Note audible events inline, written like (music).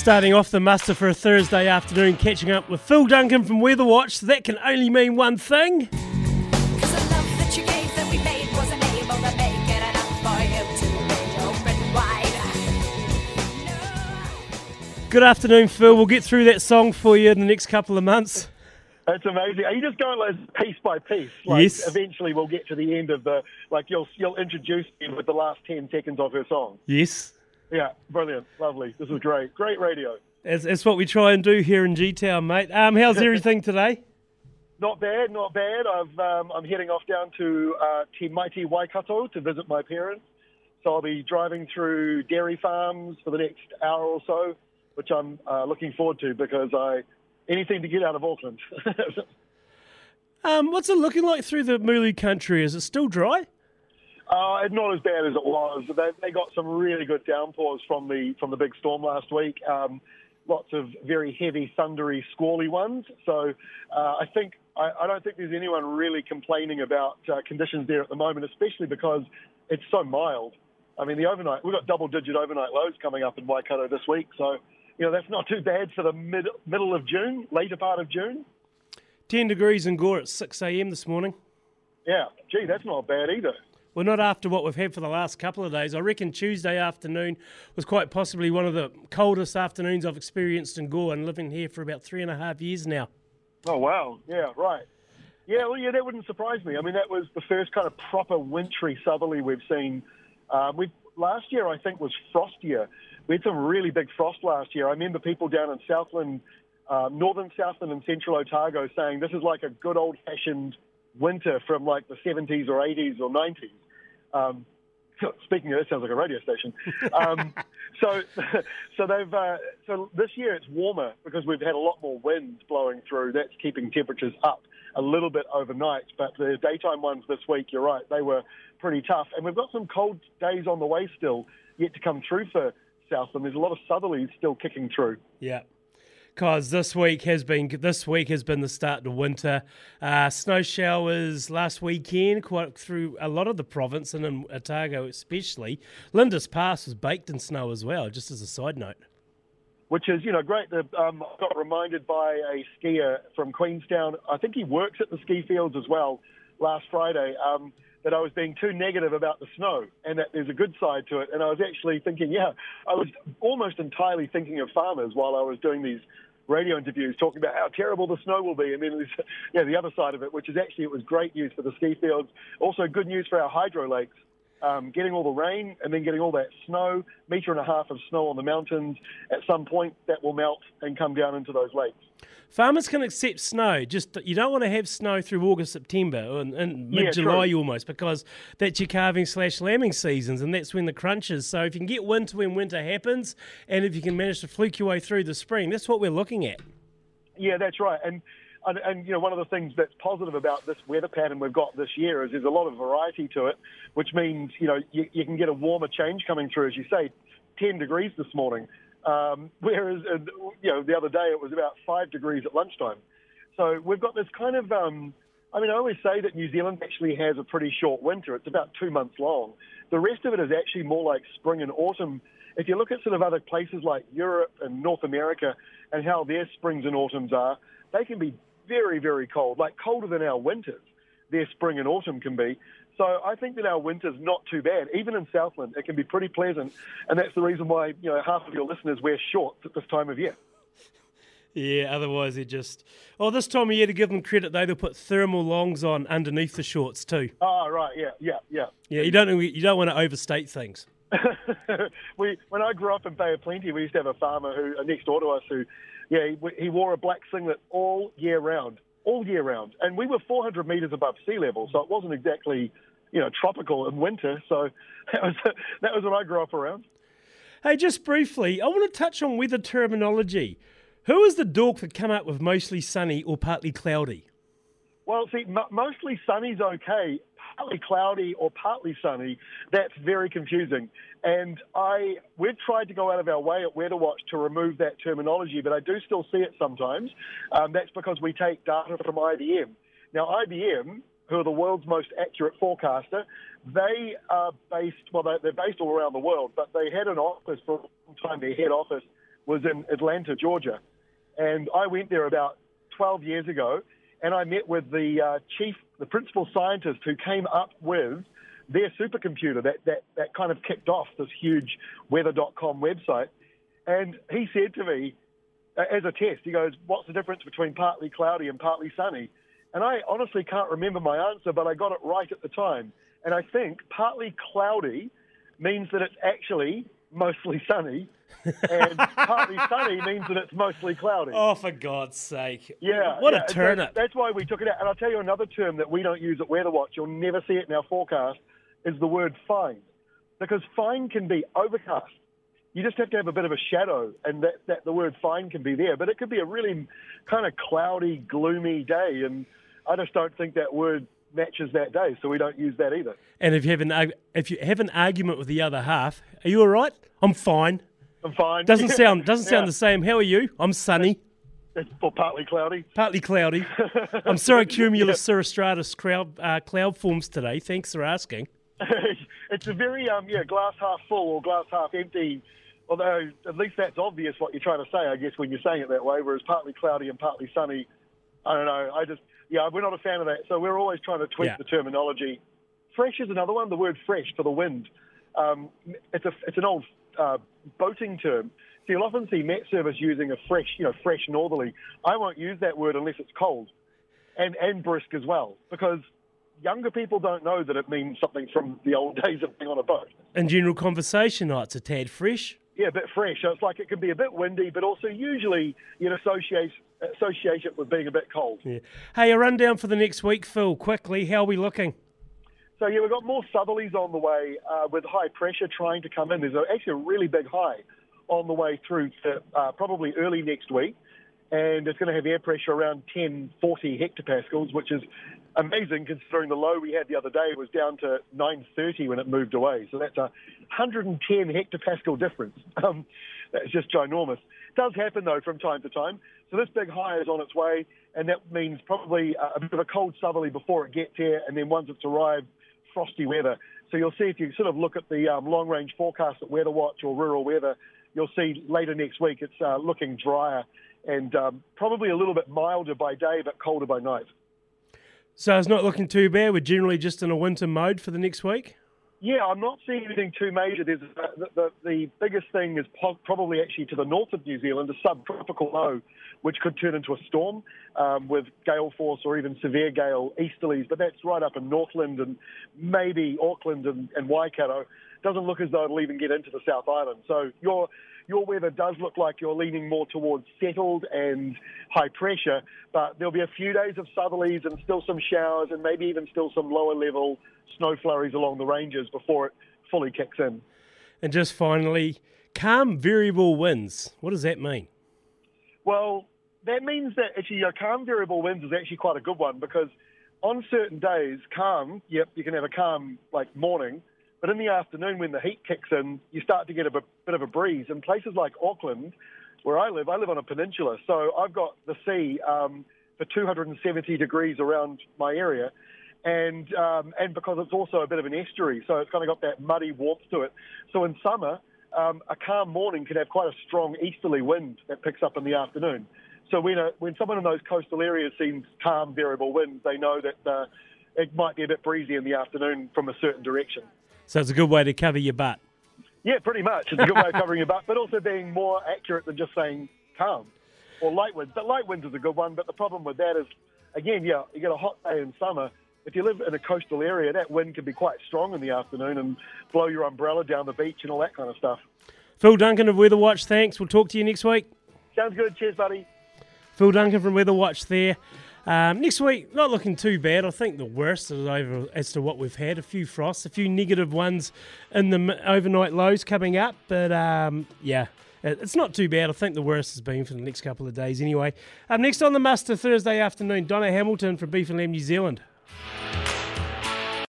Starting off the muster for a Thursday afternoon, catching up with Phil Duncan from Weather Watch. That can only mean one thing. Good afternoon, Phil. We'll get through that song for you in the next couple of months. That's amazing. Are you just going like piece by piece? Like Yes. Eventually, we'll get to the end of the like. You'll you'll introduce me with the last ten seconds of her song. Yes. Yeah, brilliant, lovely. This is great. Great radio. That's, that's what we try and do here in G Town, mate. Um, how's (laughs) everything today? Not bad, not bad. I've um, I'm heading off down to uh, Te Mighty Waikato to visit my parents. So I'll be driving through dairy farms for the next hour or so, which I'm uh, looking forward to because I anything to get out of Auckland. (laughs) Um, what's it looking like through the Mooloo country? Is it still dry? Uh, not as bad as it was. They, they got some really good downpours from the from the big storm last week. Um, lots of very heavy, thundery, squally ones. So uh, I think I, I don't think there's anyone really complaining about uh, conditions there at the moment, especially because it's so mild. I mean, the overnight we've got double-digit overnight lows coming up in Waikato this week, so you know that's not too bad for the mid, middle of June, later part of June. 10 degrees in Gore at 6 a.m. this morning. Yeah, gee, that's not bad either. Well, not after what we've had for the last couple of days. I reckon Tuesday afternoon was quite possibly one of the coldest afternoons I've experienced in Gore and living here for about three and a half years now. Oh wow! Yeah, right. Yeah, well, yeah, that wouldn't surprise me. I mean, that was the first kind of proper wintry southerly we've seen. Um, we last year, I think, was frostier. We had some really big frost last year. I remember people down in Southland, uh, northern Southland and central Otago saying this is like a good old-fashioned winter from like the 70s or 80s or 90s. Um, (laughs) speaking of, that sounds like a radio station. Um, (laughs) so, (laughs) so they've uh, so this year it's warmer because we've had a lot more wind blowing through. That's keeping temperatures up a little bit overnight. But the daytime ones this week, you're right, they were pretty tough. And we've got some cold days on the way still yet to come through for Southland. There's a lot of southerlies still kicking through. Yeah. Because this week has been this week has been the start of winter. Uh, snow showers last weekend quite through a lot of the province and in Otago especially. Lindis Pass was baked in snow as well. Just as a side note. which is you know great. Um, I got reminded by a skier from Queenstown. I think he works at the ski fields as well. Last Friday, um, that I was being too negative about the snow, and that there's a good side to it. And I was actually thinking, yeah, I was almost entirely thinking of farmers while I was doing these radio interviews, talking about how terrible the snow will be. And then there's yeah the other side of it, which is actually it was great news for the ski fields. Also good news for our hydro lakes um, getting all the rain and then getting all that snow, metre and a half of snow on the mountains. At some point, that will melt and come down into those lakes. Farmers can accept snow. Just you don't want to have snow through August, September, and, and mid July almost, because that's your calving slash lambing seasons, and that's when the crunch is. So if you can get winter when winter happens, and if you can manage to fluke your way through the spring, that's what we're looking at. Yeah, that's right. And, and and you know one of the things that's positive about this weather pattern we've got this year is there's a lot of variety to it, which means you know you, you can get a warmer change coming through, as you say, 10 degrees this morning, um, (laughs) whereas uh, you know the other day it was about five degrees at lunchtime. So we've got this kind of. Um, I mean, I always say that New Zealand actually has a pretty short winter. It's about two months long. The rest of it is actually more like spring and autumn. If you look at sort of other places like Europe and North America and how their springs and autumns are, they can be very, very cold, like colder than our winters. Their spring and autumn can be. So I think that our winter's not too bad. Even in Southland, it can be pretty pleasant, and that's the reason why you know half of your listeners wear shorts at this time of year. Yeah, otherwise they're just. Oh, this time of year to give them credit though, they'll put thermal longs on underneath the shorts too. Oh, right, yeah, yeah, yeah. Yeah, you don't you don't want to overstate things. (laughs) we when I grew up in Bay of Plenty, we used to have a farmer who uh, next door to us who, yeah, he, he wore a black singlet all year round, all year round, and we were 400 meters above sea level, so it wasn't exactly, you know, tropical in winter. So (laughs) that was that was what I grew up around. Hey, just briefly, I want to touch on weather terminology. Who is the dork that come up with mostly sunny or partly cloudy? Well, see, m- mostly sunny's okay. Partly cloudy or partly sunny, that's very confusing. And I, we've tried to go out of our way at Weather Watch to remove that terminology, but I do still see it sometimes. Um, that's because we take data from IBM. Now, IBM, who are the world's most accurate forecaster, they are based, well, they- they're based all around the world, but they had an office for a long time, their head office was in Atlanta, Georgia. And I went there about 12 years ago, and I met with the uh, chief, the principal scientist who came up with their supercomputer that, that, that kind of kicked off this huge weather.com website. And he said to me, as a test, he goes, What's the difference between partly cloudy and partly sunny? And I honestly can't remember my answer, but I got it right at the time. And I think partly cloudy means that it's actually mostly sunny, and partly (laughs) sunny means that it's mostly cloudy. Oh, for God's sake. Yeah. What yeah, a turnip. That's, that's why we took it out. And I'll tell you another term that we don't use at Weather Watch, you'll never see it in our forecast, is the word fine. Because fine can be overcast. You just have to have a bit of a shadow, and that, that the word fine can be there. But it could be a really kind of cloudy, gloomy day, and I just don't think that word matches that day, so we don't use that either. And if you have an if you have an argument with the other half, are you all right? I'm fine. I'm fine. Doesn't (laughs) sound doesn't sound the same. How are you? I'm sunny, It's partly cloudy. partly cloudy. (laughs) I'm sorry, cumulus cirrostratus cloud uh, cloud forms today. Thanks for asking. (laughs) it's a very um yeah glass half full or glass half empty. Although at least that's obvious what you're trying to say, I guess, when you're saying it that way. Whereas partly cloudy and partly sunny, I don't know. I just yeah, we're not a fan of that. So we're always trying to tweak Yeah. the terminology. Fresh is another one. The word fresh for the wind. Um, it's a it's an old uh, boating term. So you'll often see Met Service using a fresh, you know, fresh northerly. I won't use that word unless it's cold, and and brisk as well, because younger people don't know that it means something from the old (laughs) days of being on a boat. In general conversation, oh, it's a tad fresh. Yeah, a bit fresh. So it's like it can be a bit windy, but also usually you'd associate associate it with being a bit cold. Yeah. Hey, a rundown for the next week, Phil. Quickly, how are we looking? So yeah, we've got more southerlies on the way uh, with high pressure trying to come in. There's actually a really big high on the way through to uh, probably early next week, and it's going to have air pressure around 1040 hectopascals, which is amazing considering the low we had the other day was down to 930 when it moved away. So that's a 110 hectopascal difference. (laughs) Um, that's just ginormous. does happen though from time to time. So this big high is on its way, and that means probably a bit of a cold southerly before it gets here, and then once it's arrived, frosty weather. So you'll see if you sort of look at the um, long range forecast at Weather Watch or Rural Weather, you'll see later next week it's uh, looking drier and um, probably a little bit milder by day, but colder by night. So it's not looking too bad. We're generally just in a winter mode for the next week. Yeah, I'm not seeing anything too major. There's uh, the, the, the biggest thing is po- probably actually to the north of New Zealand, a subtropical low, which could turn into a storm um, with gale force or even severe gale easterlies. But that's right up in Northland and maybe Auckland and, and Waikato. Doesn't look as though it'll even get into the South Island. So your your weather does look like you're leaning more towards settled and high pressure, but there'll be a few days of southerlies and still some showers and maybe even still some lower level snow flurries along the ranges before it fully kicks in. And just finally, calm variable winds. What does that mean? Well, that means that actually your calm variable winds is actually quite a good one because on certain days, calm, yep, you can have a calm like morning, but in the afternoon when the heat kicks in, you start to get a bit, of a breeze. In places like Auckland, where I live, I live on a peninsula, so I've got the sea um, for 270 degrees around my area. And um, and because it's also a bit of an estuary, so it's kind of got that muddy warmth to it. So in summer, um, a calm morning can have quite a strong easterly wind that picks up in the afternoon. So when a, when someone in those coastal areas sees calm variable winds, they know that it might be a bit breezy in the afternoon from a certain direction. So it's a good way to cover your butt. Yeah, pretty much. It's a good way of covering your butt, but also being more accurate than just saying calm or light winds. But light winds is a good one. But the problem with that is, again, yeah, you get a hot day in summer. If you live in a coastal area, that wind can be quite strong in the afternoon and blow your umbrella down the beach and all that kind of stuff. Phil Duncan of Weather Watch, thanks. We'll talk to you next week. Sounds good. Cheers, buddy. Phil Duncan from Weather Watch there. Um, next week, not looking too bad. I think the worst is over as to what we've had. A few frosts, a few negative ones in the overnight lows coming up. But um, yeah, it's not too bad. I think the worst has been for the next couple of days anyway. Um, next on the muster Thursday afternoon, Donna Hamilton from Beef and Lamb New Zealand.